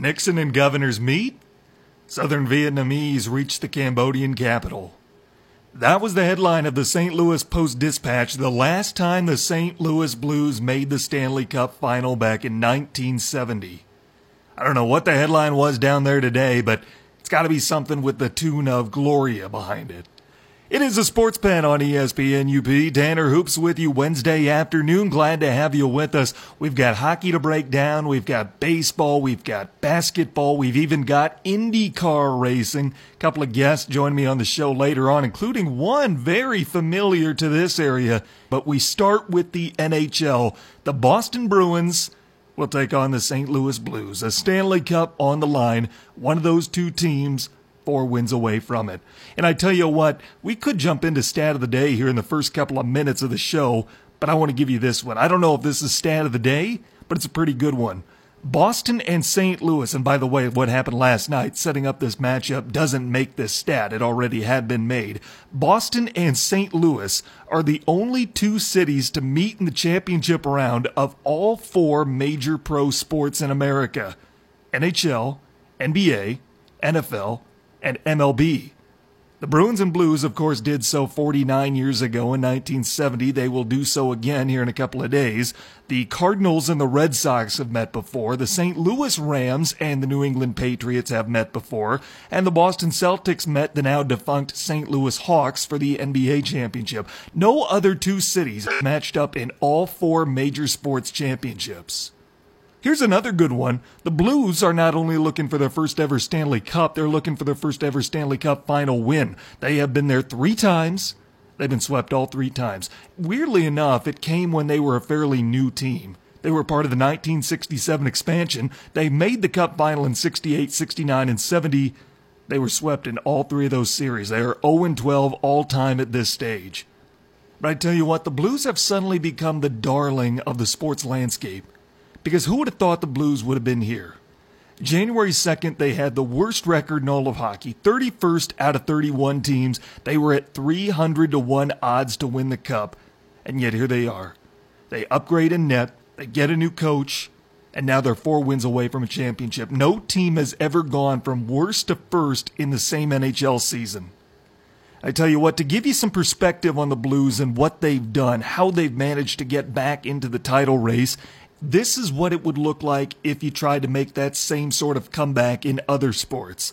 Nixon and governors meet. Southern Vietnamese reach the Cambodian capital. That was the headline of the St. Louis Post Dispatch the last time the St. Louis Blues made the Stanley Cup final back in 1970. I don't know what the headline was down there today, but it's got to be something with the tune of Gloria behind it. It is a sports pen on ESPN UP. Tanner Hoops with you Wednesday afternoon. Glad to have you with us. We've got hockey to break down. We've got baseball. We've got basketball. We've even got IndyCar racing. A couple of guests join me on the show later on, including one very familiar to this area. But we start with the NHL. The Boston Bruins will take on the St. Louis Blues. A Stanley Cup on the line. One of those two teams four wins away from it. And I tell you what, we could jump into stat of the day here in the first couple of minutes of the show, but I want to give you this one. I don't know if this is stat of the day, but it's a pretty good one. Boston and St. Louis, and by the way, what happened last night setting up this matchup doesn't make this stat. It already had been made. Boston and St. Louis are the only two cities to meet in the championship round of all four major pro sports in America NHL, NBA, NFL, and MLB. The Bruins and Blues, of course, did so 49 years ago in 1970. They will do so again here in a couple of days. The Cardinals and the Red Sox have met before. The St. Louis Rams and the New England Patriots have met before. And the Boston Celtics met the now defunct St. Louis Hawks for the NBA championship. No other two cities matched up in all four major sports championships. Here's another good one. The Blues are not only looking for their first ever Stanley Cup, they're looking for their first ever Stanley Cup final win. They have been there three times. They've been swept all three times. Weirdly enough, it came when they were a fairly new team. They were part of the 1967 expansion. They made the Cup final in 68, 69, and 70. They were swept in all three of those series. They are 0 12 all time at this stage. But I tell you what, the Blues have suddenly become the darling of the sports landscape. Because who would have thought the Blues would have been here? January 2nd, they had the worst record in all of hockey, 31st out of 31 teams. They were at 300 to 1 odds to win the cup. And yet here they are. They upgrade in net, they get a new coach, and now they're four wins away from a championship. No team has ever gone from worst to first in the same NHL season. I tell you what, to give you some perspective on the Blues and what they've done, how they've managed to get back into the title race, this is what it would look like if you tried to make that same sort of comeback in other sports.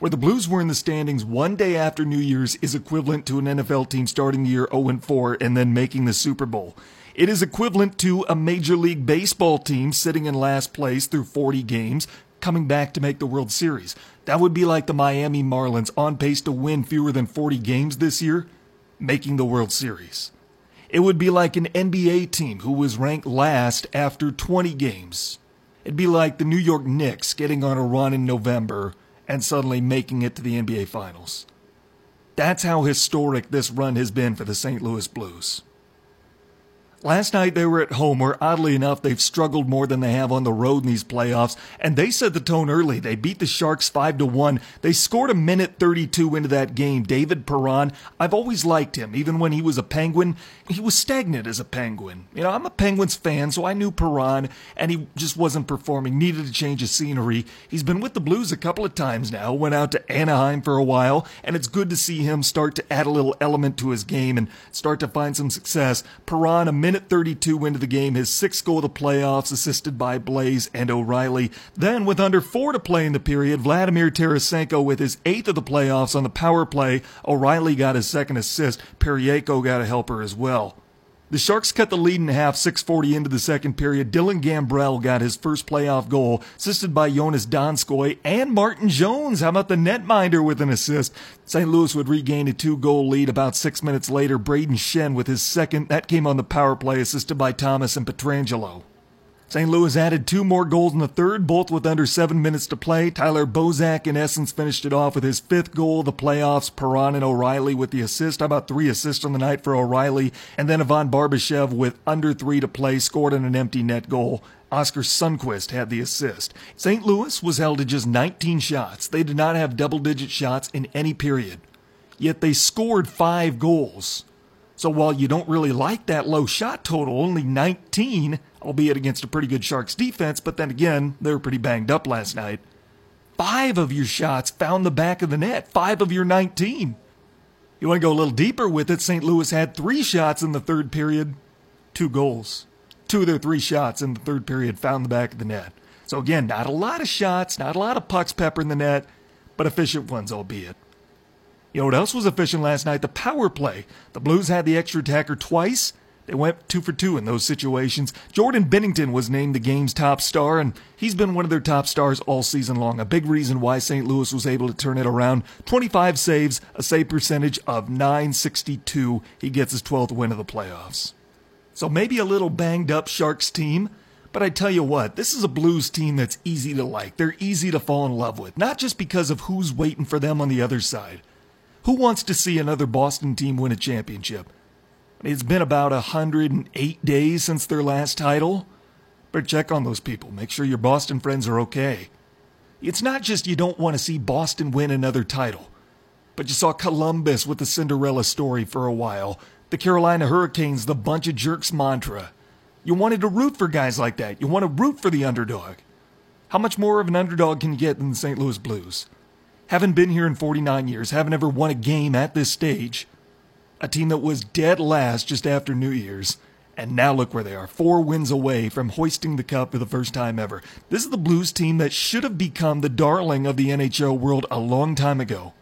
Where the Blues were in the standings one day after New Year's is equivalent to an NFL team starting the year 0 4 and then making the Super Bowl. It is equivalent to a Major League Baseball team sitting in last place through 40 games, coming back to make the World Series. That would be like the Miami Marlins on pace to win fewer than 40 games this year, making the World Series. It would be like an NBA team who was ranked last after 20 games. It'd be like the New York Knicks getting on a run in November and suddenly making it to the NBA Finals. That's how historic this run has been for the St. Louis Blues. Last night they were at home, where oddly enough they've struggled more than they have on the road in these playoffs, and they set the tone early. They beat the Sharks five to one. They scored a minute thirty-two into that game. David Perron, I've always liked him, even when he was a Penguin. He was stagnant as a Penguin. You know, I'm a Penguins fan, so I knew Perron, and he just wasn't performing. Needed to change of scenery. He's been with the Blues a couple of times now. Went out to Anaheim for a while, and it's good to see him start to add a little element to his game and start to find some success. Perron, a minute 32 into the game, his sixth goal of the playoffs, assisted by Blais and O'Reilly. Then, with under four to play in the period, Vladimir Tarasenko with his eighth of the playoffs on the power play. O'Reilly got his second assist. Parayko got a helper as well. The Sharks cut the lead in half, 640 into the second period. Dylan Gambrell got his first playoff goal, assisted by Joonas Donskoi and Martin Jones. How about the netminder with an assist? St. Louis would regain a two-goal lead about six minutes later. Brayden Schenn with his second. That came on the power play, assisted by Thomas and Pietrangelo. St. Louis added two more goals in the third, both with under seven minutes to play. Tyler Bozak, in essence, finished it off with his fifth goal the playoffs. Perron and O'Reilly with the assist. How about three assists on the night for O'Reilly? And then Ivan Barbashev with under three to play, scored in an empty net goal. Oskar Sundqvist had the assist. St. Louis was held to just 19 shots. They did not have double digit shots in any period. Yet they scored five goals. So while you don't really like that low shot total, only 19, albeit against a pretty good Sharks defense, but then again, they were pretty banged up last night. Five of your shots found the back of the net, five of your 19. You want to go a little deeper with it? St. Louis had three shots in the third period, two goals. Two of their three shots in the third period found the back of the net. So again, not a lot of shots, not a lot of pucks peppering the net, but efficient ones, albeit. You know what else was efficient last night? The power play. The Blues had the extra attacker twice. They went two for two in those situations. Jordan Binnington was named the game's top star, and he's been one of their top stars all season long. A big reason why St. Louis was able to turn it around. 25 saves, a save percentage of 962. He gets his 12th win of the playoffs. So maybe a little banged up Sharks team, but I tell you what, this is a Blues team that's easy to like. They're easy to fall in love with, not just because of who's waiting for them on the other side. Who wants to see another Boston team win a championship? It's been about 108 days since their last title. But check on those people. Make sure your Boston friends are okay. It's not just you don't want to see Boston win another title, but you saw Columbus with the Cinderella story for a while, the Carolina Hurricanes, the bunch of jerks mantra. You wanted to root for guys like that. You want to root for the underdog. How much more of an underdog can you get than the St. Louis Blues? Haven't been here in 49 years, haven't ever won a game at this stage a team that was dead last just after New Year's. And now look where they are, four wins away from hoisting the cup for the first time ever. This is the Blues team that should have become the darling of the NHL world a long time ago.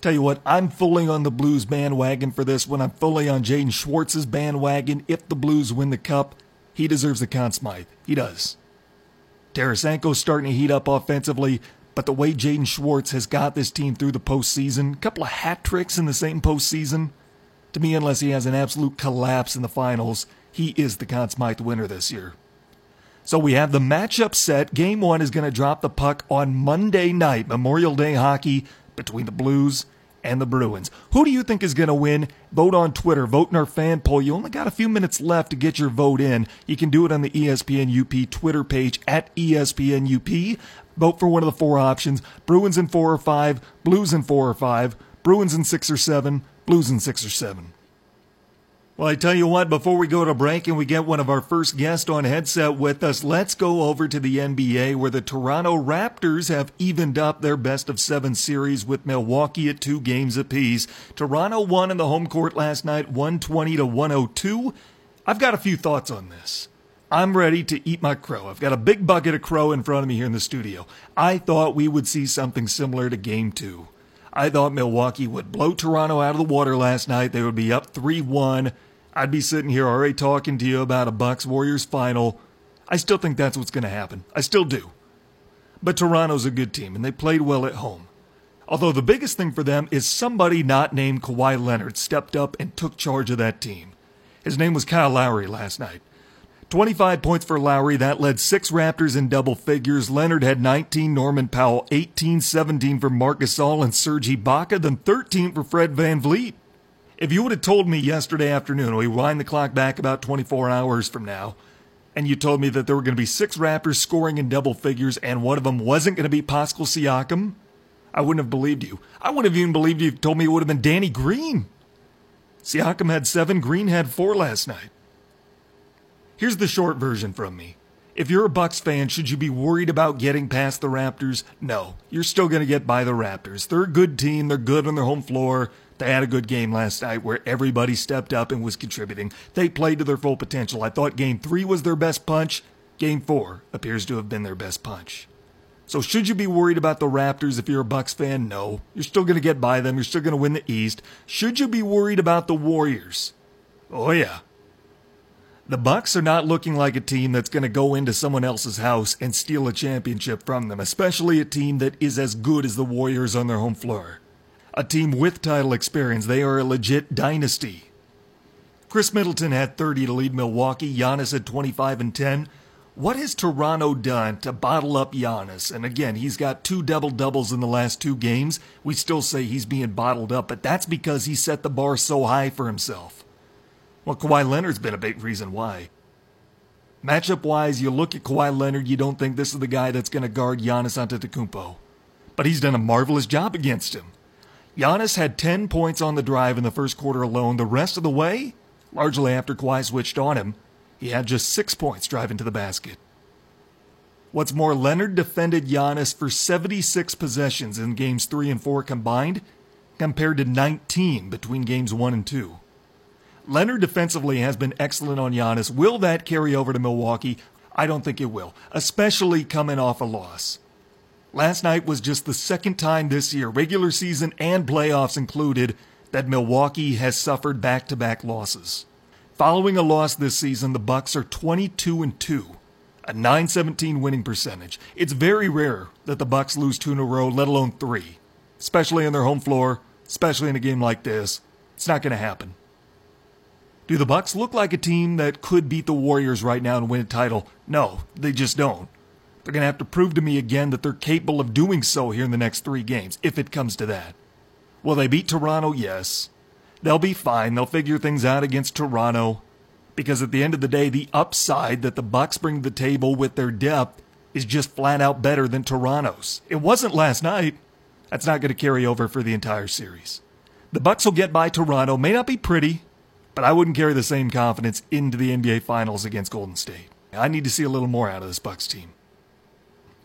Tell you what, I'm fully on the Blues bandwagon for this one. I'm fully on Jaden Schwartz's bandwagon. If the Blues win the cup, he deserves the Conn Smythe. He does. Tarasenko's starting to heat up offensively, but the way Jaden Schwartz has got this team through the postseason, a couple of hat tricks in the same postseason, to me, unless he has an absolute collapse in the finals, he is the Conn Smythe winner this year. So we have the matchup set. Game one is going to drop the puck on Monday night, Memorial Day hockey between the Blues and the Bruins. Who do you think is going to win? Vote on Twitter. Vote in our fan poll. You only got a few minutes left to get your vote in. You can do it on the ESPN UP Twitter page at ESPN UP. Vote for one of the four options Bruins in four or five, Blues in four or five, Bruins in six or seven, Blues in six or seven. Well, I tell you what, before we go to break and we get one of our first guests on headset with us, let's go over to the NBA where the Toronto Raptors have evened up their best of seven series with Milwaukee at two games apiece. Toronto won in the home court last night, 120 to 102. I've got a few thoughts on this. I'm ready to eat my crow. I've got a big bucket of crow in front of me here in the studio. I thought we would see something similar to game two. I thought Milwaukee would blow Toronto out of the water last night. They would be up 3 1. I'd be sitting here already talking to you about a Bucks Warriors final. I still think that's what's going to happen. I still do. But Toronto's a good team, and they played well at home. Although the biggest thing for them is somebody not named Kawhi Leonard stepped up and took charge of that team. His name was Kyle Lowry last night. 25 points for Lowry. That led six Raptors in double figures. Leonard had 19, Norman Powell 18, 17 for Marc Gasol and Serge Ibaka, then 13 for Fred VanVleet. If you would have told me yesterday afternoon, we wind the clock back about 24 hours from now, and you told me that there were going to be six Raptors scoring in double figures and one of them wasn't going to be Pascal Siakam, I wouldn't have believed you. I wouldn't have even believed you told me it would have been Danny Green. Siakam had seven, Green had four last night. Here's the short version from me. If you're a Bucks fan, should you be worried about getting past the Raptors? No. You're still going to get by the Raptors. They're a good team. They're good on their home floor. They had a good game last night where everybody stepped up and was contributing. They played to their full potential. I thought game three was their best punch. Game four appears to have been their best punch. So should you be worried about the Raptors if you're a Bucks fan? No. You're still going to get by them. You're still going to win the East. Should you be worried about the Warriors? Oh yeah. The Bucks are not looking like a team that's going to go into someone else's house and steal a championship from them, especially a team that is as good as the Warriors on their home floor a team with title experience. They are a legit dynasty. Khris Middleton had 30 to lead Milwaukee. Giannis had 25 and 10. What has Toronto done to bottle up Giannis? And again, he's got two double doubles in the last two games. We still say he's being bottled up, but that's because he set the bar so high for himself. Well, Kawhi Leonard's been a big reason why. Matchup wise, you look at Kawhi Leonard, you don't think this is the guy that's going to guard Giannis Antetokounmpo. But he's done a marvelous job against him. Giannis had 10 points on the drive in the first quarter alone. The rest of the way, largely after Kawhi switched on him, He had just six points driving to the basket. What's more, Leonard defended Giannis for 76 possessions in games 3 and 4 combined, compared to 19 between games 1 and 2. Leonard defensively has been excellent on Giannis. Will that carry over to Milwaukee? I don't think it will, especially coming off a loss. Last night was just the second time this year, regular season and playoffs included, that Milwaukee has suffered back-to-back losses. Following a loss this season, the Bucks are 22 and 2, a 917 winning percentage. It's very rare that the Bucks lose two in a row, let alone 3, especially on their home floor, especially in a game like this. It's not going to happen. Do the Bucks look like a team that could beat the Warriors right now and win a title? No, they just don't. They're going to have to prove to me again that they're capable of doing so here in the next 3 games if it comes to that. Will they beat Toronto? Yes. They'll be fine. They'll figure things out against Toronto because at the end of the day, the upside that the Bucks bring to the table with their depth is just flat out better than Toronto's. It wasn't last night. That's not going to carry over for the entire series. The Bucks will get by Toronto. May not be pretty, but I wouldn't carry the same confidence into the NBA Finals against Golden State. I need to see a little more out of this Bucks team.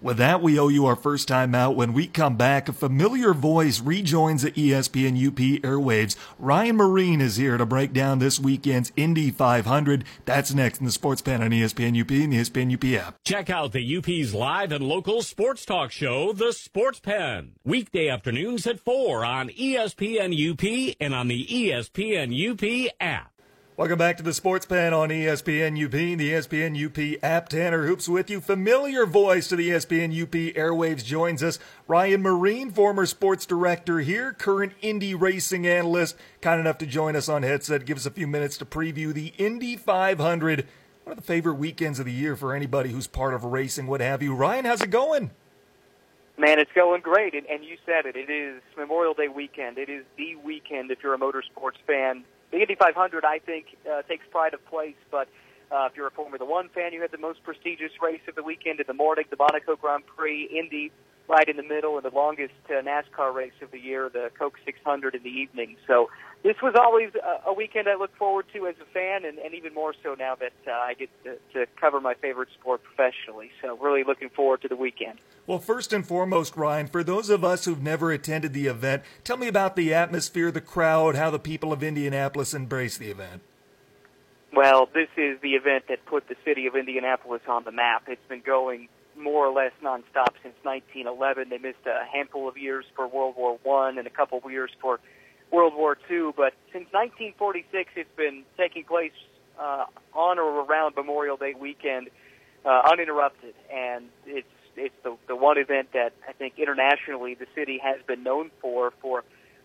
With that, we owe you our first time out. When we come back, a familiar voice rejoins the ESPN UP airwaves. Ryan Myrehn is here to break down this weekend's Indy 500. That's next in the Sports Pen on ESPN UP and the ESPN UP app. Check out the UP's live and local sports talk show, The Sports Pen, weekday afternoons at 4 on ESPN UP and on the ESPN UP app. Welcome back to the Sports Pen on ESPN UP, the ESPN UP app. Tanner Hoops with you. Familiar voice to the ESPN UP airwaves joins us. Ryan Myrehn, former sports director here, current Indy racing analyst, kind enough to join us on headset. Give us a few minutes to preview the Indy 500. One of the favorite weekends of the year for anybody who's part of racing, what have you. Ryan, how's it going? Man, it's going great, and, and you said it. It is Memorial Day weekend. It is the weekend if you're a motorsports fan the Indy 500, I think, uh, takes pride of place. But uh, if you're a Formula One fan, you had the most prestigious race of the weekend in the morning, the Monaco Grand Prix. Indy right in the middle, and the longest uh, NASCAR race of the year, the Coke 600 in the evening. So this was always a, a weekend I look forward to as a fan, and, and even more so now that uh, I get to, to cover my favorite sport professionally. So really looking forward to the weekend. Well, first and foremost, Ryan, for those of us who've never attended the event, tell me about the atmosphere, the crowd, how the people of Indianapolis embrace the event. Well, this is the event that put the city of Indianapolis on the map. It's been going more or less nonstop since 1911. They missed a handful of years for World War One and a couple of years for World War II. But since 1946, it's been taking place uh, on or around Memorial Day weekend, uh, uninterrupted, and it's it's the the one event that I think internationally the city has been known for for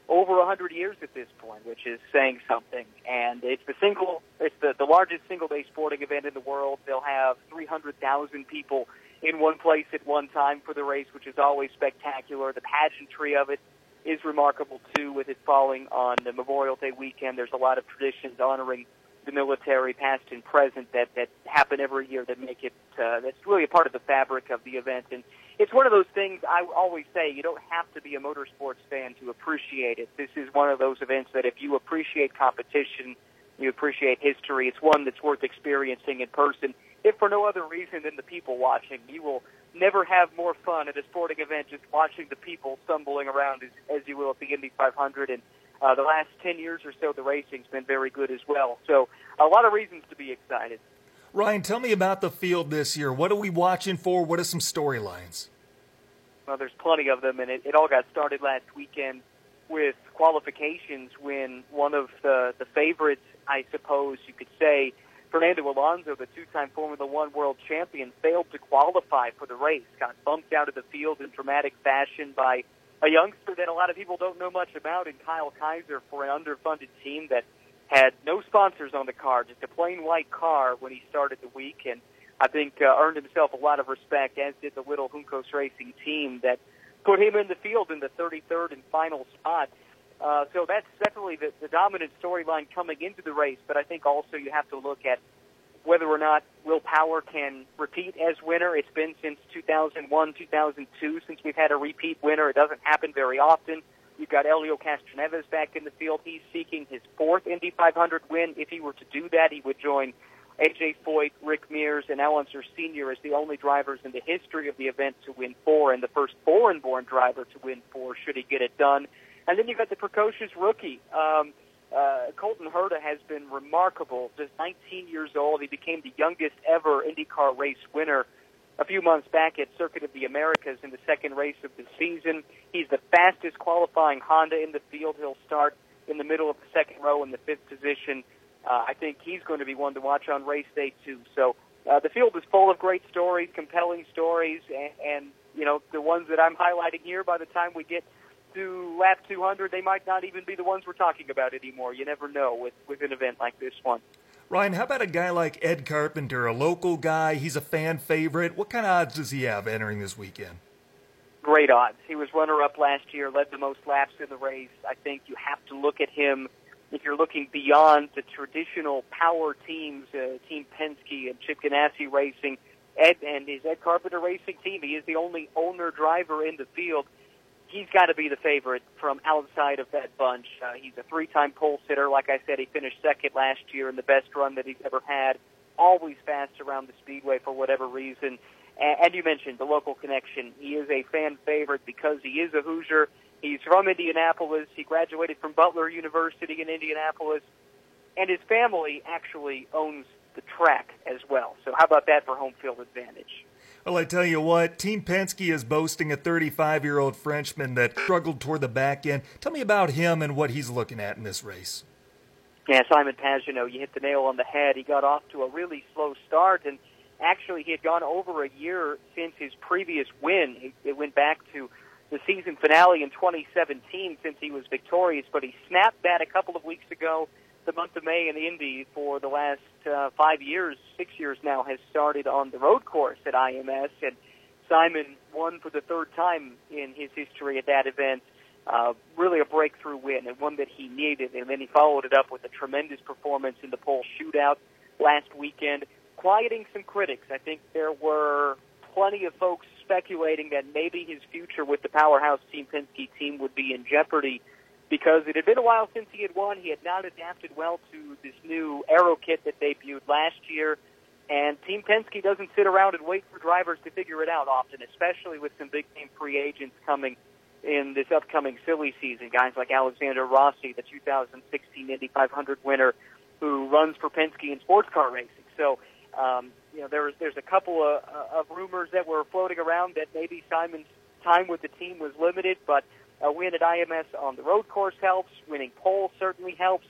over hundred years at this point, which is saying something. And it's the single, it's the, the largest single day sporting event in the world. They'll have 300,000 people in one place at one time for the race, which is always spectacular. The pageantry of it is remarkable too, with it falling on the Memorial Day weekend. There's a lot of traditions honoring the military, past and present, that that happen every year that make it. Uh, that's really a part of the fabric of the event, and it's one of those things. I always say you don't have to be a motorsports fan to appreciate it. This is one of those events that if you appreciate competition, you appreciate history. It's one that's worth experiencing in person if for no other reason than the people watching. You will never have more fun at a sporting event just watching the people stumbling around as, as you will at the Indy 500. And uh, the last 10 years or so, the racing's been very good as well. So a lot of reasons to be excited. Ryan, tell me about the field this year. What are we watching for? What are some storylines? Well, there's plenty of them, and it, it all got started last weekend with qualifications when one of the, the favorites, I suppose you could say, Fernando Alonso, the two-time Formula One world champion, failed to qualify for the race, got bumped out of the field in dramatic fashion by a youngster that a lot of people don't know much about in Kyle Kaiser for an underfunded team that had no sponsors on the car, just a plain white car when he started the week, and I think uh, earned himself a lot of respect, as did the Little Juncos Racing team that put him in the field in the 33rd and final spot. Uh, so that's definitely the, the dominant storyline coming into the race. But I think also you have to look at whether or not Will Power can repeat as winner. It's been since 2001, 2002 since we've had a repeat winner. It doesn't happen very often. You've got Helio Castroneves back in the field. He's seeking his fourth Indy 500 win. If he were to do that, he would join AJ Foyt, Rick Mears, and Al Unser Sr. as the only drivers in the history of the event to win four, and the first foreign-born driver to win four should he get it done. And then you've got the precocious rookie. Um, uh, Colton Herta has been remarkable. Just 19 years old, he became the youngest ever IndyCar race winner a few months back at Circuit of the Americas in the second race of the season. He's the fastest qualifying Honda in the field. He'll start in the middle of the second row in the fifth position. Uh, I think he's going to be one to watch on race day too. So uh, the field is full of great stories, compelling stories, and, and you know the ones that I'm highlighting here. By the time we get to lap 200, they might not even be the ones we're talking about anymore. You never know with with an event like this one. Ryan, how about a guy like Ed Carpenter, a local guy? He's a fan favorite. What kind of odds does he have entering this weekend? Great odds. He was runner up last year, led the most laps in the race. I think you have to look at him if you're looking beyond the traditional power teams, uh, Team Penske and Chip Ganassi Racing, Ed and his Ed Carpenter Racing team. He is the only owner driver in the field he's got to be the favorite from outside of that bunch. Uh, he's a three-time pole sitter. Like I said, he finished second last year in the best run that he's ever had. Always fast around the speedway for whatever reason. And, and you mentioned the local connection. He is a fan favorite because he is a Hoosier. He's from Indianapolis. He graduated from Butler University in Indianapolis, and his family actually owns the track as well. So how about that for home field advantage? Well, I tell you what, Team Penske is boasting a 35 year old Frenchman that struggled toward the back end. Tell me about him and what he's looking at in this race. Yeah, Simon Pagenaud, you hit the nail on the head. He got off to a really slow start, and actually, he had gone over a year since his previous win. It went back to the season finale in 2017 since he was victorious, but he snapped that a couple of weeks ago the month of May in Indy for the last uh, five years, six years now, has started on the road course at IMS, and Simon won for the third time in his history at that event. Uh, really a breakthrough win and one that he needed, and then he followed it up with a tremendous performance in the pole shootout last weekend, quieting some critics. I think there were plenty of folks speculating that maybe his future with the powerhouse Team Penske team would be in jeopardy because it had been a while since he had won. He had not adapted well to this new aero kit that debuted last year. And Team Penske doesn't sit around and wait for drivers to figure it out often, especially with some big name free agents coming in this upcoming silly season. Guys like Alexander Rossi, the 2016 Indy 500 winner, who runs for Penske in sports car racing. So, um, you know, there's there's a couple of, of rumors that were floating around that maybe Simon's time with the team was limited, but a win at IMS on the road course helps. Winning pole certainly helps.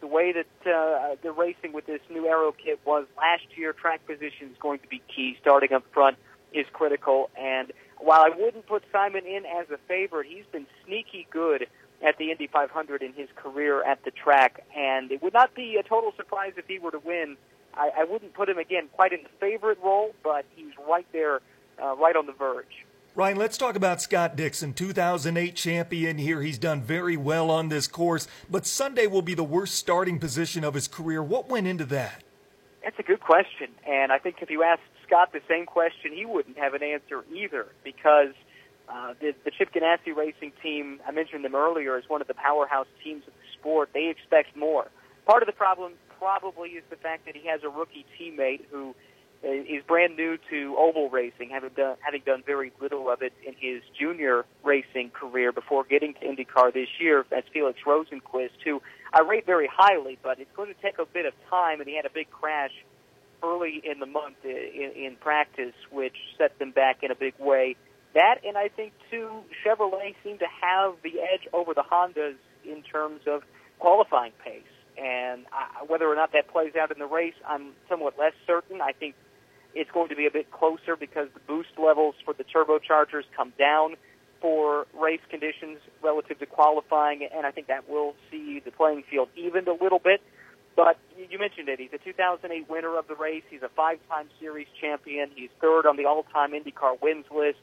The way that uh, the racing with this new aero kit was last year, track position is going to be key. Starting up front is critical. And while I wouldn't put Simon in as a favorite, he's been sneaky good at the Indy 500 in his career at the track. And it would not be a total surprise if he were to win. I, I wouldn't put him again quite in the favorite role, but he's right there, uh, right on the verge. Ryan, let's talk about Scott Dixon, 2008 champion here. He's done very well on this course, but Sunday will be the worst starting position of his career. What went into that? That's a good question. And I think if you asked Scott the same question, he wouldn't have an answer either because uh, the, the Chip Ganassi racing team, I mentioned them earlier, is one of the powerhouse teams of the sport. They expect more. Part of the problem probably is the fact that he has a rookie teammate who – is brand new to oval racing, having done having done very little of it in his junior racing career before getting to IndyCar this year. That's Felix Rosenqvist, who I rate very highly, but it's going to take a bit of time. And he had a big crash early in the month in, in practice, which set them back in a big way. That and I think too, Chevrolet seem to have the edge over the Hondas in terms of qualifying pace. And I, whether or not that plays out in the race, I'm somewhat less certain. I think it's going to be a bit closer because the boost levels for the turbochargers come down for race conditions relative to qualifying, and I think that will see the playing field evened a little bit. But you mentioned it. He's a 2008 winner of the race. He's a five-time series champion. He's third on the all-time IndyCar wins list.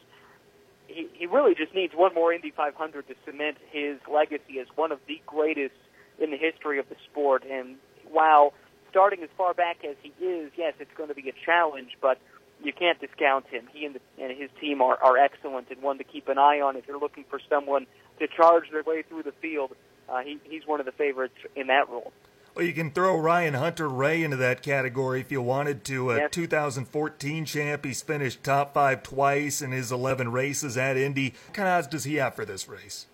He, he really just needs one more Indy 500 to cement his legacy as one of the greatest in the history of the sport. And while starting as far back as he is, yes, it's going to be a challenge, but you can't discount him. He and, the, and his team are, are excellent and one to keep an eye on if you're looking for someone to charge their way through the field. Uh, he, he's one of the favorites in that role. Well, you can throw Ryan Hunter-Reay into that category if you wanted to. A Yes. 2014 champ. He's finished top five twice in his 11 races at Indy. What kind of odds does he have for this race?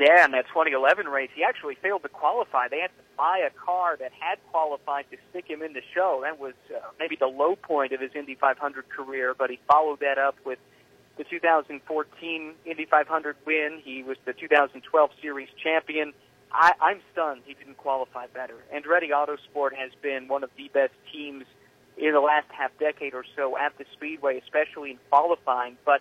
Yeah, in that 2011 race, he actually failed to qualify. They had to buy a car that had qualified to stick him in the show. That was uh, maybe the low point of his Indy 500 career, but he followed that up with the 2014 Indy 500 win. He was the 2012 Series champion. I, I'm stunned he didn't qualify better. Andretti Autosport has been one of the best teams in the last half decade or so at the Speedway, especially in qualifying. But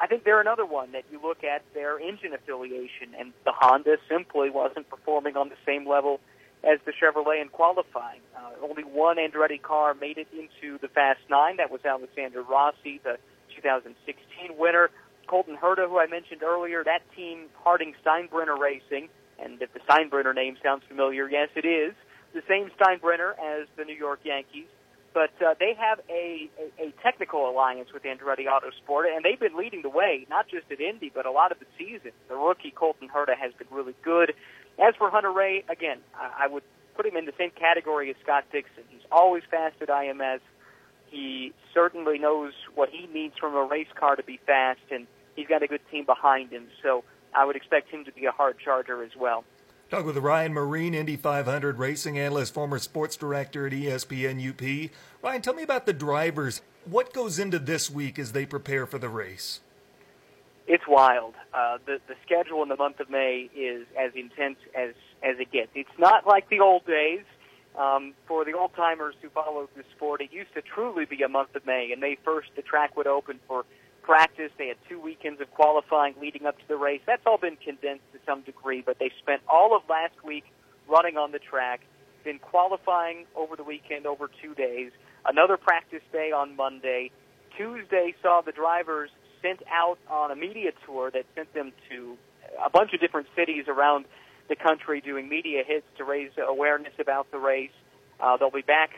I think they're another one that you look at their engine affiliation, and the Honda simply wasn't performing on the same level as the Chevrolet in qualifying. Uh, only one Andretti car made it into the Fast Nine. That was Alexander Rossi, the 2016 winner. Colton Herta, who I mentioned earlier, that team, Harding Steinbrenner Racing, and if the Steinbrenner name sounds familiar, yes, it is the same Steinbrenner as the New York Yankees but uh, they have a, a, a technical alliance with Andretti Autosport, and they've been leading the way, not just at Indy, but a lot of the season. The rookie Colton Herta has been really good. As for Hunter-Reay, again, I, I would put him in the same category as Scott Dixon. He's always fast at IMS. He certainly knows what he needs from a race car to be fast, and he's got a good team behind him. So I would expect him to be a hard charger as well. Talk with Ryan Myrehn, Indy 500 racing analyst, former sports director at ESPN UP. Ryan, tell me about the drivers. What goes into this week as they prepare for the race? It's wild. Uh, the the schedule in the month of May is as intense as as it gets. It's not like the old days. Um, for the old timers who followed the sport, it used to truly be a month of May. And May first, the track would open for practice. They had two weekends of qualifying leading up to the race. That's all been condensed to some degree, but they spent all of last week running on the track, been qualifying over the weekend over two days, another practice day on Monday. Tuesday saw the drivers sent out on a media tour that sent them to a bunch of different cities around the country doing media hits to raise awareness about the race. Uh, they'll be back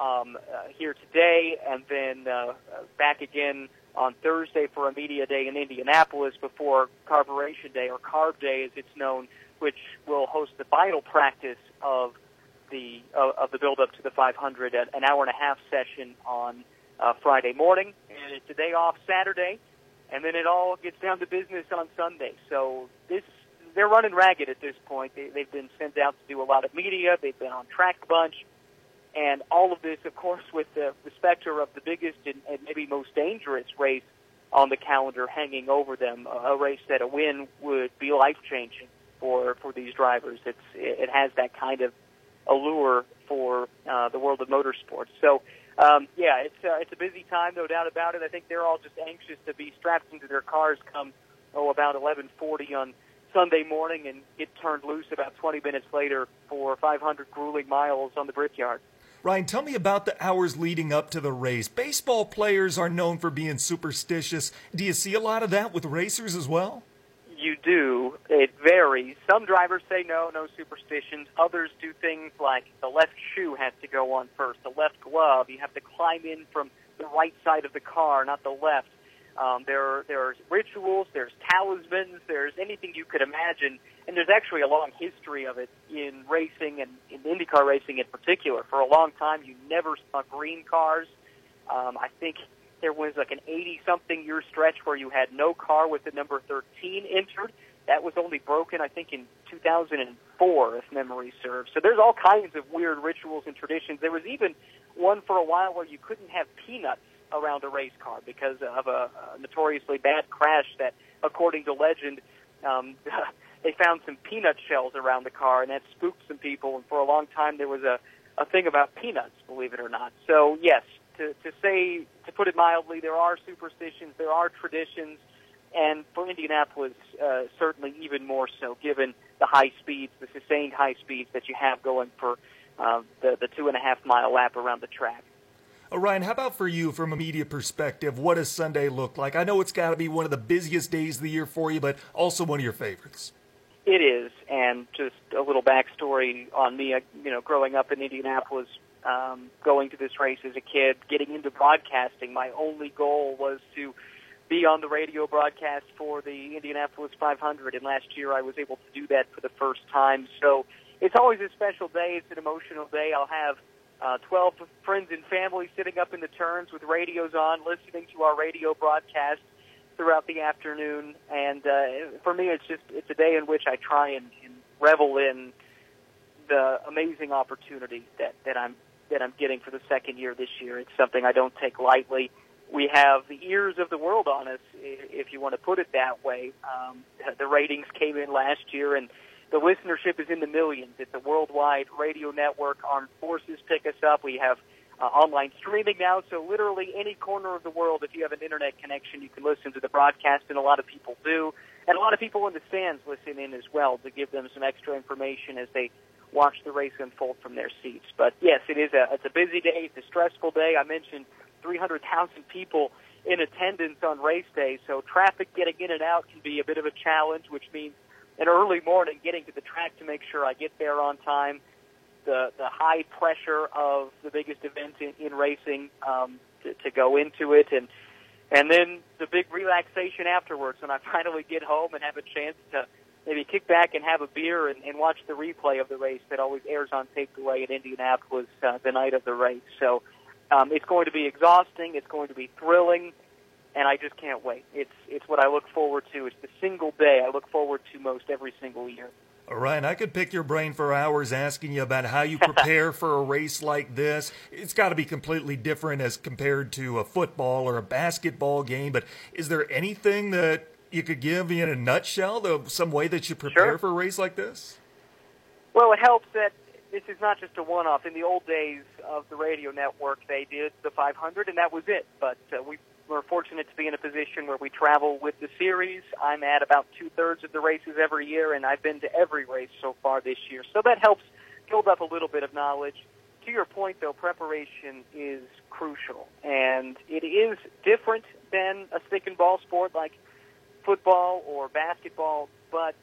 um, uh, here today and then uh, back again on Thursday for a media day in Indianapolis before Carburetion Day, or Carb Day as it's known, which will host the final practice of the uh, of the build up to the 500, an an hour and a half session on uh, Friday morning, and it's a day off Saturday, and then it all gets down to business on Sunday. So this they're running ragged at this point. They, they've been sent out to do a lot of media. They've been on track a bunch. And all of this, of course, with the, the specter of the biggest and, and maybe most dangerous race on the calendar hanging over them, a a race that a win would be life changing for for these drivers. It's it has that kind of allure for uh, the world of motorsports. So, um, yeah, it's uh, it's a busy time, no doubt about it. I think they're all just anxious to be strapped into their cars come oh about 11:40 on Sunday morning and get turned loose about 20 minutes later for 500 grueling miles on the Brickyard. Ryan, tell me about the hours leading up to the race. Baseball players are known for being superstitious. Do you see a lot of that with racers as well? You do. It varies. Some drivers say no, no superstitions. Others do things like the left shoe has to go on first, the left glove. You have to climb in from the right side of the car, not the left. Um, there, there's rituals, there's talismans, there's anything you could imagine, and there's actually a long history of it in racing and in IndyCar racing in particular. For a long time, you never saw green cars. Um, I think there was like an 80-something year stretch where you had no car with the number 13 entered. That was only broken, I think, in 2004, if memory serves. So there's all kinds of weird rituals and traditions. There was even one for a while where you couldn't have peanuts around a race car because of a, a notoriously bad crash that, according to legend, um, they found some peanut shells around the car, and that spooked some people. And for a long time, there was a, a thing about peanuts, believe it or not. So, yes, to, to say, to put it mildly, there are superstitions, there are traditions, and for Indianapolis, uh, certainly even more so, given the high speeds, the sustained high speeds that you have going for uh, the, the two and a half mile lap around the track. Oh, Ryan, how about for you from a media perspective? What does Sunday look like? I know it's got to be one of the busiest days of the year for you, but also one of your favorites. It is, and just a little backstory on me. I, you know, growing up in Indianapolis, um, going to this race as a kid, getting into broadcasting. My only goal was to be on the radio broadcast for the Indianapolis 500, and last year I was able to do that for the first time. So it's always a special day. It's an emotional day. I'll have uh, 12 friends and family sitting up in the turns with radios on, listening to our radio broadcast throughout the afternoon. And uh, for me, it's just it's a day in which I try and, and revel in the amazing opportunity that that I'm that I'm getting for the second year this year. It's something I don't take lightly. We have the ears of the world on us, if you want to put it that way. Um, the ratings came in last year, and the listenership is in the millions. It's a worldwide radio network. Armed forces pick us up. We have uh, online streaming now, so literally any corner of the world, if you have an internet connection, you can listen to the broadcast, and a lot of people do. And a lot of people in the stands listen in as well to give them some extra information as they watch the race unfold from their seats. But yes, it is a it's a busy day. It's a stressful day. I mentioned 300,000 people in attendance on race day, so traffic getting in and out can be a bit of a challenge, which means an early morning getting to the track to make sure I get there on time. The the high pressure of the biggest event in, in racing um, to, to go into it, and and then the big relaxation afterwards when I finally get home and have a chance to maybe kick back and have a beer and, and watch the replay of the race that always airs on tape delay in Indianapolis uh, the night of the race. So um, it's going to be exhausting. It's going to be thrilling, and I just can't wait. It's it's what I look forward to. It's the single day I look forward to most every single year. Ryan, I could pick your brain for hours asking you about how you prepare for a race like this. It's got to be completely different as compared to a football or a basketball game, but is there anything that you could give in a nutshell the, some way that you prepare sure. for a race like this? Well, it helps that this is not just a one-off. In the old days of the radio network, they did the 500, and that was it. But uh, we were fortunate to be in a position where we travel with the series. I'm at about two-thirds of the races every year, and I've been to every race so far this year. So that helps build up a little bit of knowledge. To your point, though, preparation is crucial, and it is different than a stick and ball sport like football or basketball, but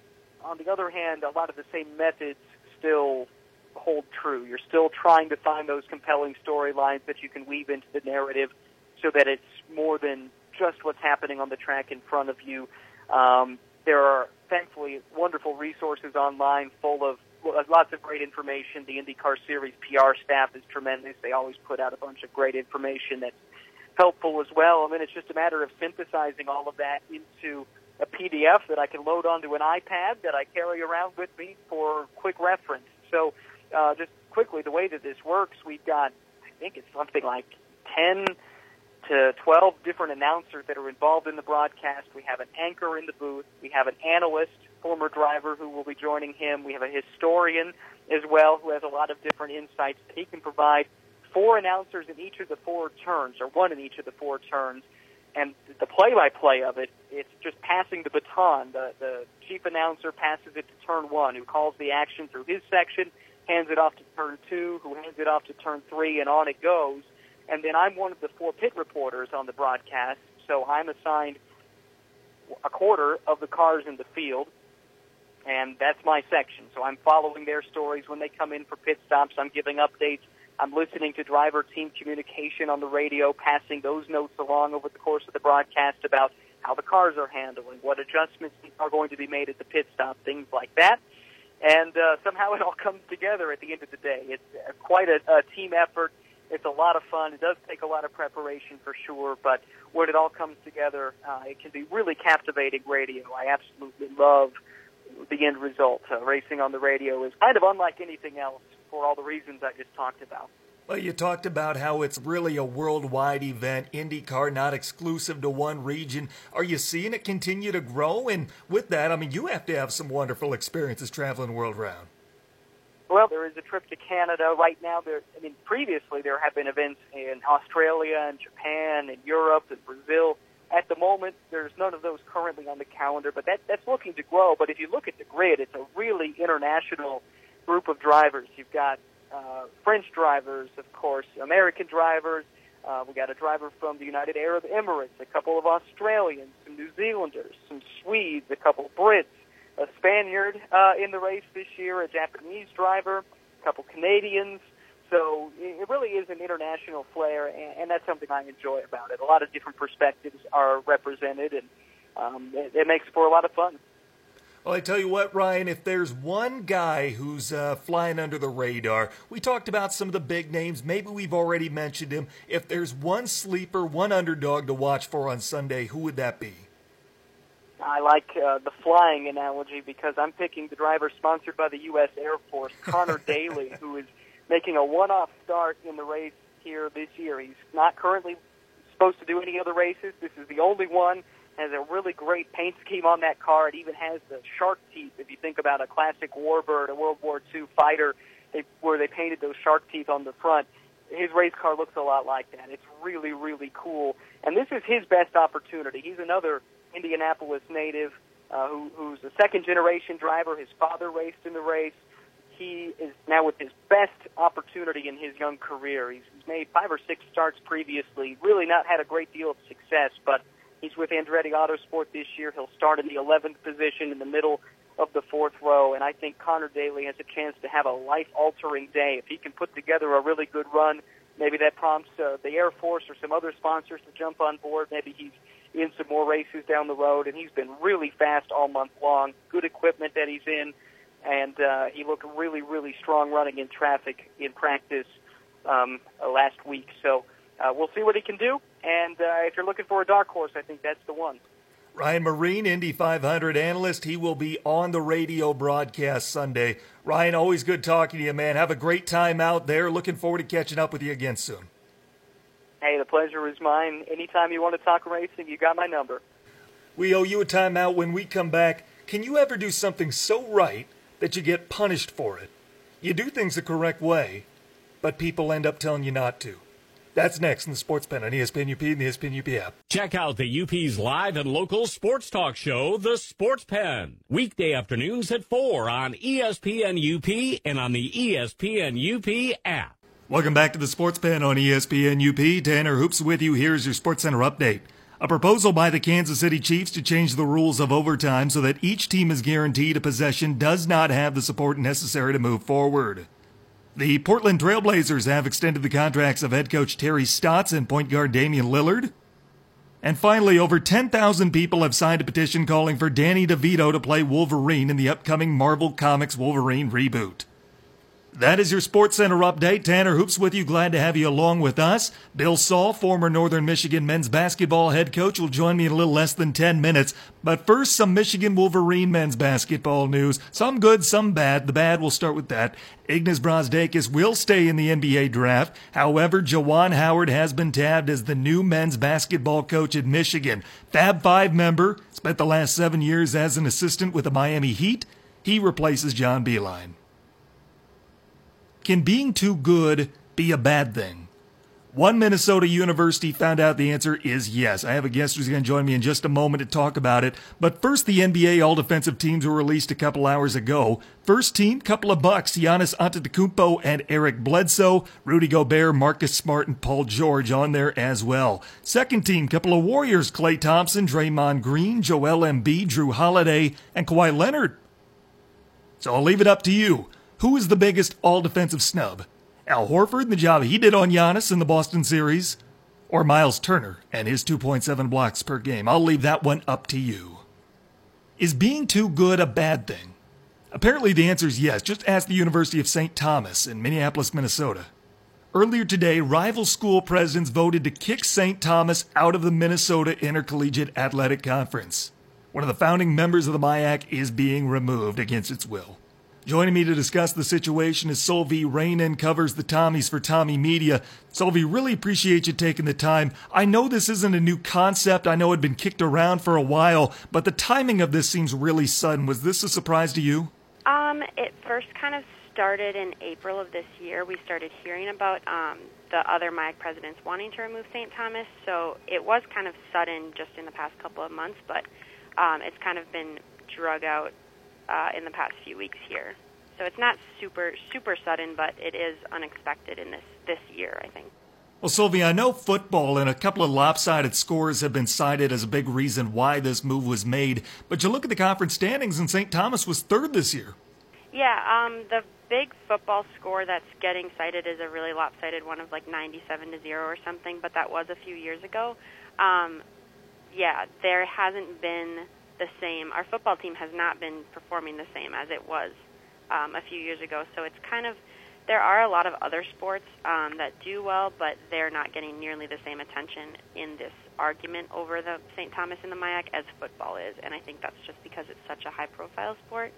on the other hand, a lot of the same methods still hold true. You're still trying to find those compelling storylines that you can weave into the narrative so that it's more than just what's happening on the track in front of you. Um, there are thankfully wonderful resources online full of lots of great information. The IndyCar Series PR staff is tremendous. They always put out a bunch of great information that's helpful as well. And then it's just a matter of synthesizing all of that into a PDF that I can load onto an iPad that I carry around with me for quick reference. So, uh, just quickly, the way that this works, we've got, I think it's something like 10 to 12 different announcers that are involved in the broadcast. We have an anchor in the booth. We have an analyst, former driver, who will be joining him. We have a historian as well who has a lot of different insights that he can provide four announcers in each of the four turns, or one in each of the four turns. And the play-by-play of it, it's just passing the baton. The, the chief announcer passes it to turn one, who calls the action through his section, hands it off to turn two, who hands it off to turn three, and on it goes. And then I'm one of the four pit reporters on the broadcast, so I'm assigned a quarter of the cars in the field, and that's my section. So I'm following their stories when they come in for pit stops. I'm giving updates I'm listening to driver team communication on the radio, passing those notes along over the course of the broadcast about how the cars are handling, what adjustments are going to be made at the pit stop, things like that. And uh, somehow it all comes together at the end of the day. It's uh, quite a, a team effort. It's a lot of fun. It does take a lot of preparation for sure, but when it all comes together, uh, it can be really captivating radio. I absolutely love the end result. Uh, racing on the radio is kind of unlike anything else for all the reasons I just talked about. Well, you talked about how it's really a worldwide event, IndyCar not exclusive to one region. Are you seeing it continue to grow? And with that, I mean, you have to have some wonderful experiences traveling world round. Well, there is a trip to Canada right now. There, I mean, previously there have been events in Australia and Japan and Europe and Brazil. At the moment, there's none of those currently on the calendar, but that, that's looking to grow. But if you look at the grid, it's a really international group of drivers. You've got uh, French drivers, of course, American drivers. Uh, we got a driver from the United Arab Emirates, a couple of Australians, some New Zealanders, some Swedes, a couple Brits, a Spaniard uh, in the race this year, a Japanese driver, a couple Canadians. So it really is an international flair, and, and that's something I enjoy about it. A lot of different perspectives are represented, and um, it, it makes for a lot of fun. Well, I tell you what, Ryan, if there's one guy who's uh, flying under the radar, we talked about some of the big names. Maybe we've already mentioned him. If there's one sleeper, one underdog to watch for on Sunday, who would that be? I like uh, the flying analogy because I'm picking the driver sponsored by the U.S. Air Force, Conor Daly, who is making a one-off start in the race here this year. He's not currently supposed to do any other races. This is the only one has a really great paint scheme on that car. It even has the shark teeth. If you think about a classic warbird, a World War II fighter, they, where they painted those shark teeth on the front, his race car looks a lot like that. It's really, really cool. And this is his best opportunity. He's another Indianapolis native uh, who, who's a second generation driver. His father raced in the race. He is now with his best opportunity in his young career. He's, he's made five or six starts previously, really not had a great deal of success, but He's with Andretti Autosport this year. He'll start in the 11th position in the middle of the fourth row, and I think Conor Daly has a chance to have a life-altering day. If he can put together a really good run, maybe that prompts uh, the Air Force or some other sponsors to jump on board. Maybe he's in some more races down the road, and he's been really fast all month long. Good equipment that he's in, and uh, he looked really, really strong running in traffic in practice um, uh, last week. So uh, we'll see what he can do. And uh, if you're looking for a dark horse, I think that's the one. Ryan Myrehn, Indy 500 analyst. He will be on the radio broadcast Sunday. Ryan, always good talking to you, man. Have a great time out there. Looking forward to catching up with you again soon. Hey, the pleasure is mine. Anytime you want to talk racing, you got my number. We owe you a timeout when we come back. Can you ever do something so right that you get punished for it? You do things the correct way, but people end up telling you not to. That's next in the Sports Pen on ESPN UP and the ESPN UP app. Check out the UP's live and local sports talk show, The Sports Pen, weekday afternoons at 4 on ESPN UP and on the ESPN UP app. Welcome back to the Sports Pen on ESPN UP. Tanner Hoops with you. Here's your Sports Center update. A proposal by the Kansas City Chiefs to change the rules of overtime so that each team is guaranteed a possession does not have the support necessary to move forward. The Portland Trailblazers have extended the contracts of head coach Terry Stotts and point guard Damian Lillard. And finally, over 10,000 people have signed a petition calling for Danny DeVito to play Wolverine in the upcoming Marvel Comics Wolverine reboot. That is your Sports Center update. Tanner Hoops with you. Glad to have you along with us. Bill Sall, former Northern Michigan men's basketball head coach, will join me in a little less than 10 minutes. But first, some Michigan Wolverine men's basketball news. Some good, some bad. The bad, we'll start with that. Ignas Brazdeikis will stay in the NBA draft. However, Juwan Howard has been tabbed as the new men's basketball coach at Michigan. Fab 5 member, spent the last seven years as an assistant with the Miami Heat. He replaces John Beilein. Can being too good be a bad thing? One Minnesota university found out the answer is yes. I have a guest who's going to join me in just a moment to talk about it. But first, the NBA all defensive teams were released a couple hours ago. First team, couple of bucks. Giannis Antetokounmpo and Eric Bledsoe, Rudy Gobert, Marcus Smart, and Paul George on there as well. Second team, couple of Warriors, Klay Thompson, Draymond Green, Joel Embiid, Jrue Holiday, and Kawhi Leonard. So I'll leave it up to you. Who is the biggest all defensive snub? Al Horford and the job he did on Giannis in the Boston series? Or Myles Turner and his 2.7 blocks per game? I'll leave that one up to you. Is being too good a bad thing? Apparently the answer is yes. Just ask the University of St. Thomas in Minneapolis, Minnesota. Earlier today, rival school presidents voted to kick St. Thomas out of the Minnesota Intercollegiate Athletic Conference. One of the founding members of the MIAC is being removed against its will. Joining me to discuss the situation is Solvi Reinen, covers the Tommies for Tommy Media. Solvi, really appreciate you taking the time. I know this isn't a new concept. I know it had been kicked around for a while, but the timing of this seems really sudden. Was this a surprise to you? Um, it first kind of started in April of this year. We started hearing about um, the other MIAC presidents wanting to remove St. Thomas, so it was kind of sudden just in the past couple of months, but um, it's kind of been drug out uh, in the past few weeks here. So it's not super super sudden, but it is unexpected in this this year, I think. Well, Sylvia, I know football and a couple of lopsided scores have been cited as a big reason why this move was made. But you look at the conference standings, and St. Thomas was third this year. Yeah, um, the big football score that's getting cited is a really lopsided one of like 97 to zero or something. But that was a few years ago. Um, yeah, there hasn't been the same. Our football team has not been performing the same as it was um, a few years ago. So it's kind of there are a lot of other sports um, that do well, but they're not getting nearly the same attention in this argument over the St. Thomas and the MIAC as football is, and I think that's just because it's such a high-profile sport.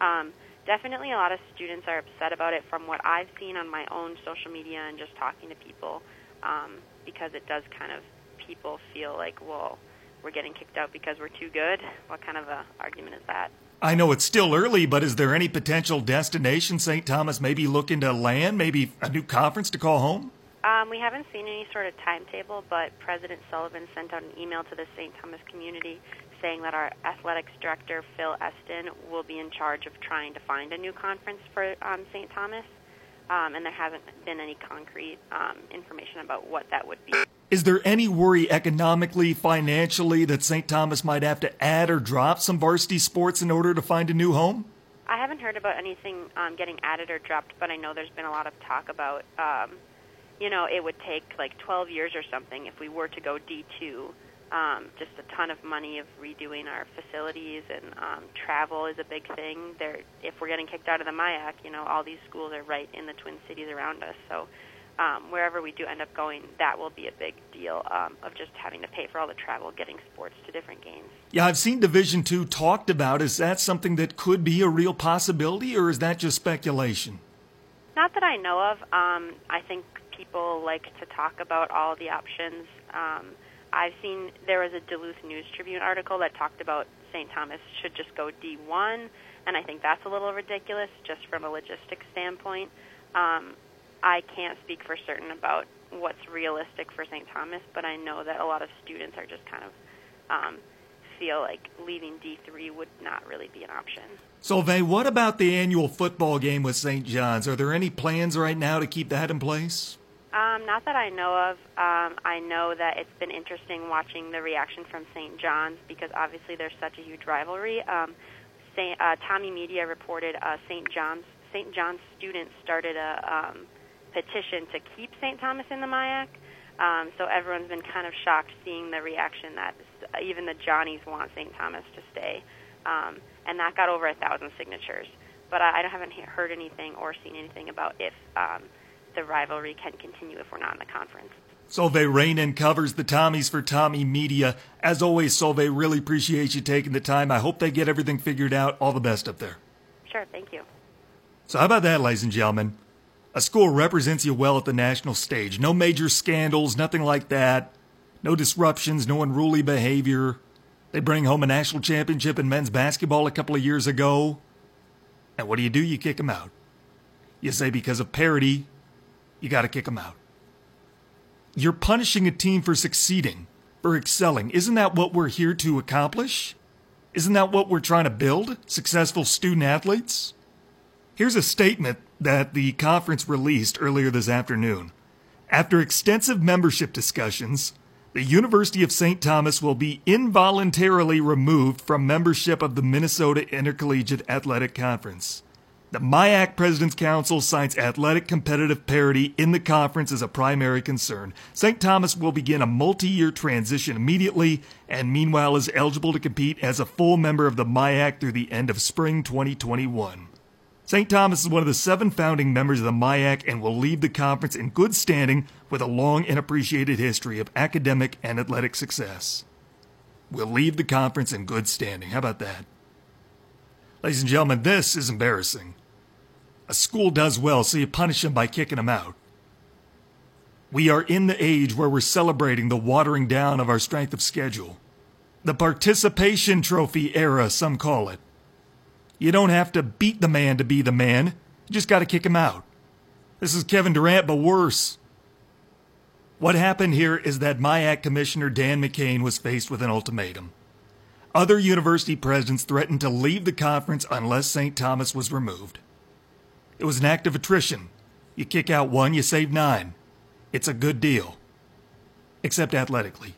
Um, definitely, a lot of students are upset about it from what I've seen on my own social media and just talking to people, um, because it does kind of people feel like, well, we're getting kicked out because we're too good. What kind of a argument is that? I know it's still early, but is there any potential destination St. Thomas maybe looking to land, maybe a new conference to call home? Um, we haven't seen any sort of timetable, but President Sullivan sent out an email to the St. Thomas community saying that our athletics director, Phil Esten, will be in charge of trying to find a new conference for um, St. Thomas. Um, and there hasn't been any concrete um, information about what that would be. Is there any worry economically, financially, that St. Thomas might have to add or drop some varsity sports in order to find a new home? I haven't heard about anything um, getting added or dropped, but I know there's been a lot of talk about, um, you know, it would take like 12 years or something if we were to go D2 um, just a ton of money of redoing our facilities and um, travel is a big thing. There, if we're getting kicked out of the MIAC, you know, all these schools are right in the Twin Cities around us. So um, wherever we do end up going, that will be a big deal um, of just having to pay for all the travel, getting sports to different games. Yeah, I've seen Division Two talked about. Is that something that could be a real possibility, or is that just speculation? Not that I know of. Um, I think people like to talk about all the options. Um, I've seen there was a Duluth News Tribune article that talked about St. Thomas should just go D1, and I think that's a little ridiculous just from a logistics standpoint. Um, I can't speak for certain about what's realistic for St. Thomas, but I know that a lot of students are just kind of um, feel like leaving D3 would not really be an option. So, Vay, what about the annual football game with St. John's? Are there any plans right now to keep that in place? Um, not that I know of. Um, I know that it's been interesting watching the reaction from St. John's because obviously there's such a huge rivalry. Um, Saint, uh, Tommy Media reported uh, St. John's St. John's students started a um, petition to keep St. Thomas in the MIAC. Um, so everyone's been kind of shocked seeing the reaction that even the Johnnies want St. Thomas to stay, um, and that got over a thousand signatures. But I, I haven't heard anything or seen anything about if um, the rivalry can continue if we're not in the conference. Solveig Rainin covers the Tommies for Tommy Media. As always, Solveig, really appreciate you taking the time. I hope they get everything figured out. All the best up there. Sure, thank you. So, how about that, ladies and gentlemen? A school represents you well at the national stage. No major scandals, nothing like that. No disruptions, no unruly behavior. They bring home a national championship in men's basketball a couple of years ago. And what do you do? You kick them out. You say because of parity, you got to kick them out. You're punishing a team for succeeding, for excelling. Isn't that what we're here to accomplish? Isn't that what we're trying to build? Successful student athletes? Here's a statement that the conference released earlier this afternoon. After extensive membership discussions, the University of St. Thomas will be involuntarily removed from membership of the Minnesota Intercollegiate Athletic Conference. The MIAC President's Council cites athletic competitive parity in the conference as a primary concern. St. Thomas will begin a multi year transition immediately and meanwhile is eligible to compete as a full member of the MIAC through the end of spring 2021. St. Thomas is one of the seven founding members of the MIAC and will leave the conference in good standing with a long and appreciated history of academic and athletic success. We'll leave the conference in good standing. How about that? Ladies and gentlemen, this is embarrassing. A school does well, so you punish them by kicking them out. We are in the age where we're celebrating the watering down of our strength of schedule. The participation trophy era, some call it. You don't have to beat the man to be the man. You just got to kick him out. This is Kevin Durant, but worse. What happened here is that MIAC Commissioner Dan McKane was faced with an ultimatum. Other university presidents threatened to leave the conference unless St. Thomas was removed. It was an act of attrition. You kick out one, you save nine. It's a good deal. Except athletically.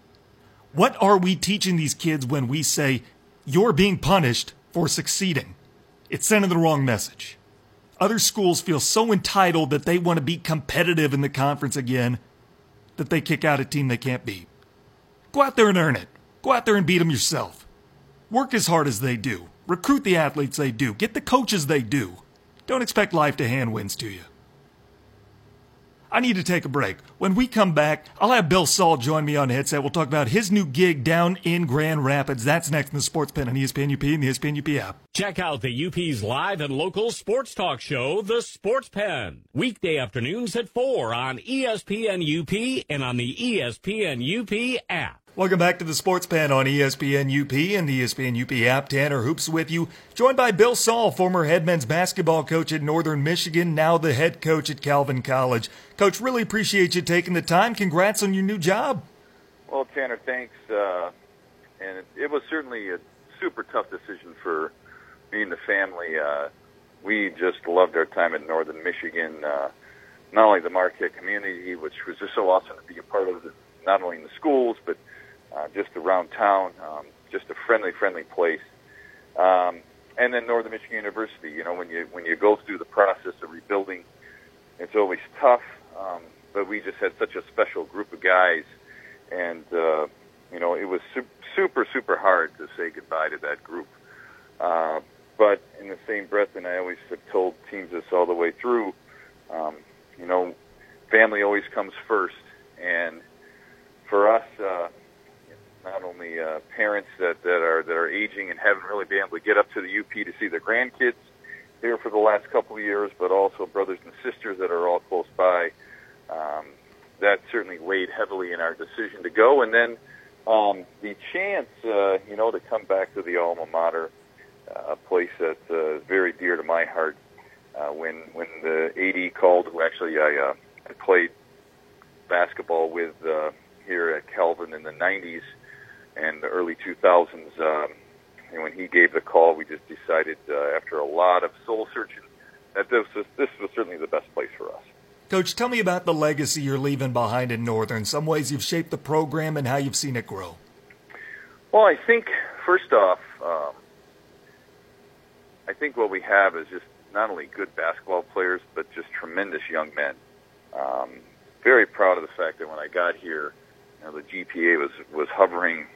What are we teaching these kids when we say, you're being punished for succeeding? It's sending the wrong message. Other schools feel so entitled that they want to be competitive in the conference again that they kick out a team they can't beat. Go out there and earn it. Go out there and beat them yourself. Work as hard as they do. Recruit the athletes they do. Get the coaches they do. Don't expect life to hand wins to you. I need to take a break. When we come back, I'll have Bill Sall join me on headset. We'll talk about his new gig down in Grand Rapids. That's next in the Sports Pen on ESPN UP and the ESPN UP app. Check out the UP's live and local sports talk show, The Sports Pen. Weekday afternoons at 4 on ESPN UP and on the ESPN UP app. Welcome back to the Sports Pen on ESPN UP and the ESPN UP app. Tanner Hoops with you, joined by Bill Sall, former head men's basketball coach at Northern Michigan, now the head coach at Calvin College. Coach, really appreciate you taking the time. Congrats on your new job. Well, Tanner, thanks. Uh, and it, it was certainly a super tough decision for me and the family. Uh, we just loved our time at Northern Michigan. Uh, not only the Marquette community, which was just so awesome to be a part of, not only in the schools but uh, just around town, um, just a friendly, friendly place. Um, and then Northern Michigan University. You know, when you when you go through the process of rebuilding, it's always tough. Um, but we just had such a special group of guys, and uh, you know, it was su- super, super hard to say goodbye to that group. Uh, but in the same breath, and I always have told teams this all the way through, um, you know, family always comes first, and for us, uh, not only uh, parents that, that are that are aging and haven't really been able to get up to the UP to see their grandkids here for the last couple of years, but also brothers and sisters that are all close by. Um, that certainly weighed heavily in our decision to go, and then um, the chance, uh, you know, to come back to the alma mater, uh, a place that uh, very dear to my heart. Uh, when when the AD called, who actually I, uh, I played basketball with uh, here at Calvin in the '90s and the early 2000s. Um, and when he gave the call, we just decided uh, after a lot of soul searching that this was this was certainly the best place for us. Coach, tell me about the legacy you're leaving behind in Northern. Some ways you've shaped the program and how you've seen it grow. Well, I think first off, um, I think what we have is just not only good basketball players, but just tremendous young men. Um, very proud of the fact that when I got here, you know, the GPA was was hovering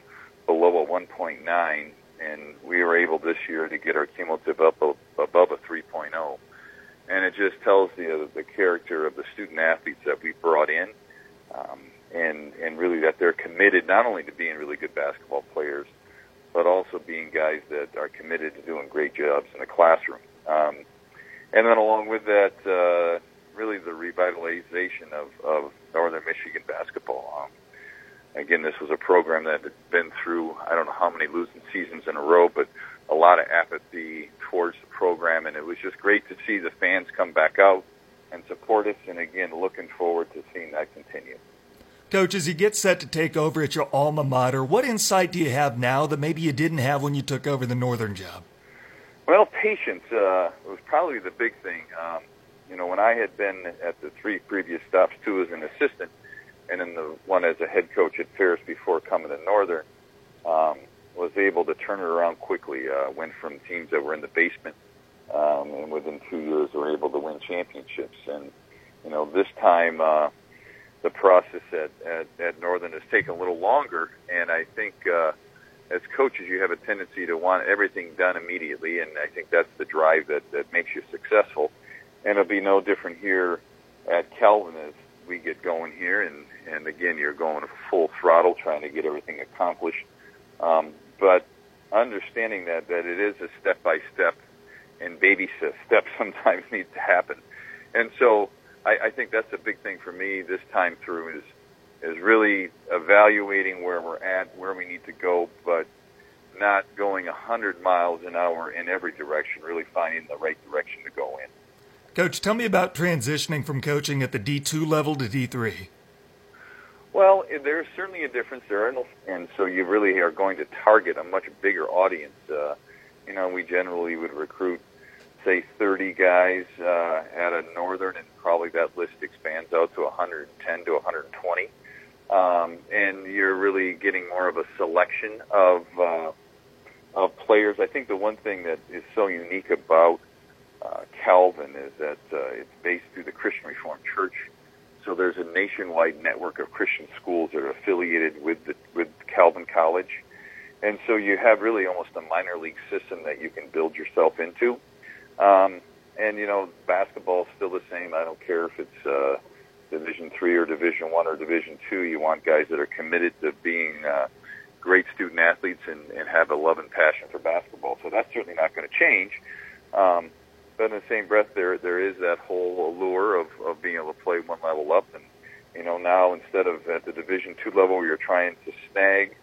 below a 1.9, and we were able this year to get our cumulative up above a 3.0. And it just tells the the character of the student athletes that we brought in, um, and and really that they're committed not only to being really good basketball players, but also being guys that are committed to doing great jobs in the classroom. Um, and then along with that, uh, really the revitalization of, of Northern Michigan basketball. Um, again, this was a program that had been through I don't know how many losing seasons in a row, but a lot of apathy towards the program, and it was just great to see the fans come back out and support us. And again, looking forward to seeing that continue. Coach, as you get set to take over at your alma mater, what insight do you have now that maybe you didn't have when you took over the Northern job? Well, patience uh, was probably the big thing. Um, you know, when I had been at the three previous stops too as an assistant, and then the one as a head coach at Ferris before coming to Northern, um, was able to turn it around quickly. Uh, went from teams that were in the basement, um, and within two years were able to win championships. And you know, this time uh, the process at, at at Northern has taken a little longer, and I think. Uh, as coaches, you have a tendency to want everything done immediately, and I think that's the drive that, that makes you successful. And it'll be no different here at Calvin as we get going here, and and again, you're going full throttle trying to get everything accomplished. Um, but understanding that that it is a step by step, and baby steps sometimes need to happen, and so I, I think that's a big thing for me this time through is is really evaluating where we're at, where we need to go, but not going 100 miles an hour in every direction, really finding the right direction to go in. Coach, tell me about transitioning from coaching at the D2 level to D3. Well, there's certainly a difference there, and so you really are going to target a much bigger audience. Uh, you know, we generally would recruit, say, 30 guys uh, at a Northern, and probably that list expands out to 110 to 120. Um, and you're really getting more of a selection of uh, of players. I think the one thing that is so unique about Calvin is that uh, it's based through the Christian Reformed Church. So there's a nationwide network of Christian schools that are affiliated with the, with Calvin College, and so you have really almost a minor league system that you can build yourself into. Um, and you know, basketball is still the same. I don't care if it's uh, Division three or Division one or Division two. You want guys that are committed to being uh, great student athletes and, and have a love and passion for basketball. So that's certainly not going to change. Um, but in the same breath, there there is that whole allure of, of being able to play one level up, and you know now instead of at the Division two level, you're trying to snag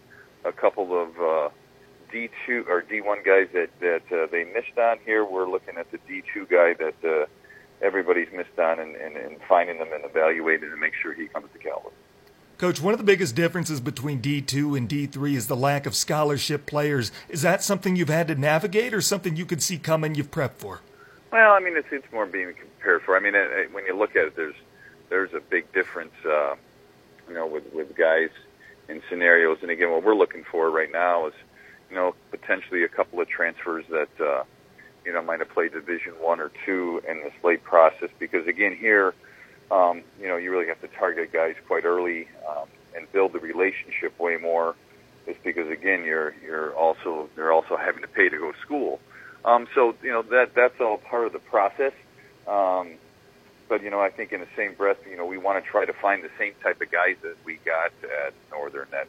a couple of uh, D2 or D1 guys that that uh, they missed on here. We're looking at the D2 guy that uh, everybody's missed on, and, and, and finding them and evaluating to make sure he comes to Calvin. Coach, one of the biggest differences between D2 and D3 is the lack of scholarship players. Is that something you've had to navigate, or something you could see coming you've prepped for? Well, I mean, it's it's more being compared for. I mean, it, when you look at it, there's there's a big difference, uh, you know, with with guys in scenarios. And again, what we're looking for right now is, you know, potentially a couple of transfers that, uh, you know, might have played Division One or two in this late process. Because again, here, um, you know, you really have to target guys quite early um, and build the relationship way more. Is because again, you're you're also they're also having to pay to go to school. Um, so you know that that's all part of the process. Um, but you know, I think in the same breath, you know, we want to try to find the same type of guys that we got at Northern that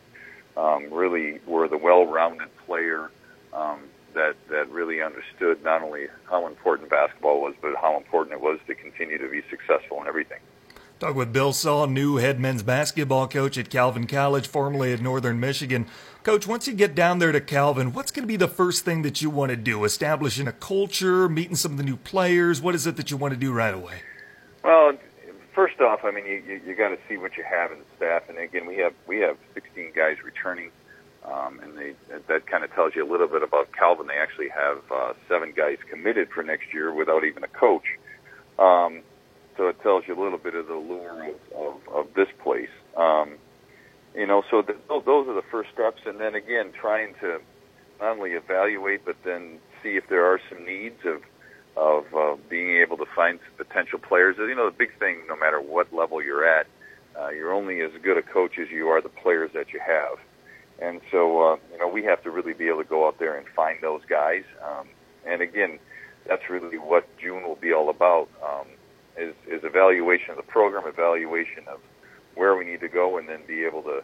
um, really were the well-rounded player um, that that really understood not only how important basketball was, but how important it was to continue to be successful in everything. Talk with Bill Sall, new head men's basketball coach at Calvin College, formerly at Northern Michigan. Coach, once you get down there to Calvin, what's going to be the first thing that you want to do? Establishing a culture, meeting some of the new players? What is it that you want to do right away? Well, first off, I mean, you you, you got to see what you have in the staff, and again, we have we have 16 guys returning, um, and they that kind of tells you a little bit about Calvin. They actually have uh, seven guys committed for next year without even a coach. Um, so it tells you a little bit of the lure of, of, of this place. Um, you know, so the, those are the first steps, and then again, trying to not only evaluate, but then see if there are some needs of of uh, being able to find potential players. You know, the big thing, no matter what level you're at, uh, you're only as good a coach as you are the players that you have. And so, uh, you know, we have to really be able to go out there and find those guys. Um, and again, that's really what June will be all about. Um, is, is evaluation of the program, evaluation of where we need to go, and then be able to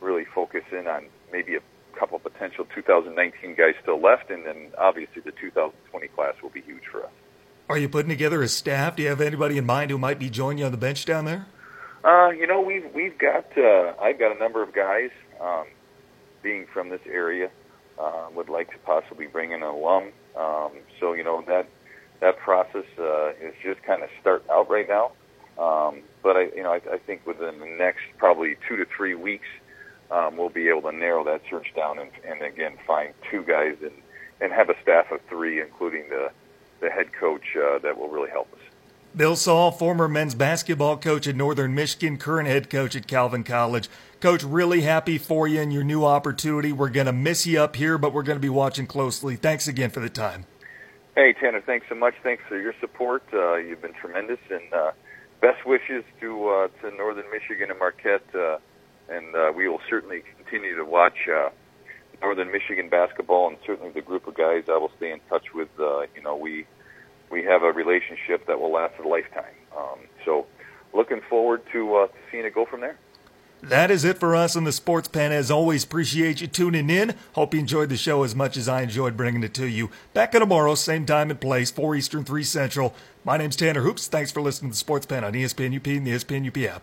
really focus in on maybe a couple potential 2019 guys still left, and then obviously the 2020 class will be huge for us. Are you putting together a staff? Do you have anybody in mind who might be joining you on the bench down there? Uh, you know, we've we've got uh, I've got a number of guys um, being from this area uh, would like to possibly bring in an alum. Um, so you know that that process uh, is just kind of starting out right now. Um, but I, you know, I, I think within the next probably two to three weeks, um, we'll be able to narrow that search down and, and again find two guys and, and have a staff of three, including the, the head coach uh, that will really help us. Bill Sall, former men's basketball coach at Northern Michigan, current head coach at Calvin College. Coach, really happy for you and your new opportunity. We're going to miss you up here, but we're going to be watching closely. Thanks again for the time. Hey, Tanner, thanks so much. Thanks for your support. Uh, you've been tremendous, and uh, best wishes to uh, to Northern Michigan and Marquette. Uh, and uh, we will certainly continue to watch uh, Northern Michigan basketball, and certainly the group of guys I will stay in touch with. Uh, you know, we we have a relationship that will last a lifetime. Um, so, looking forward to uh, seeing it go from there. That is it for us on the Sports Pen. As always, appreciate you tuning in. Hope you enjoyed the show as much as I enjoyed bringing it to you. Back tomorrow, same time and place, 4 Eastern, 3 Central. My name's Tanner Hoops. Thanks for listening to the Sports Pen on ESPN UP and the ESPN UP app.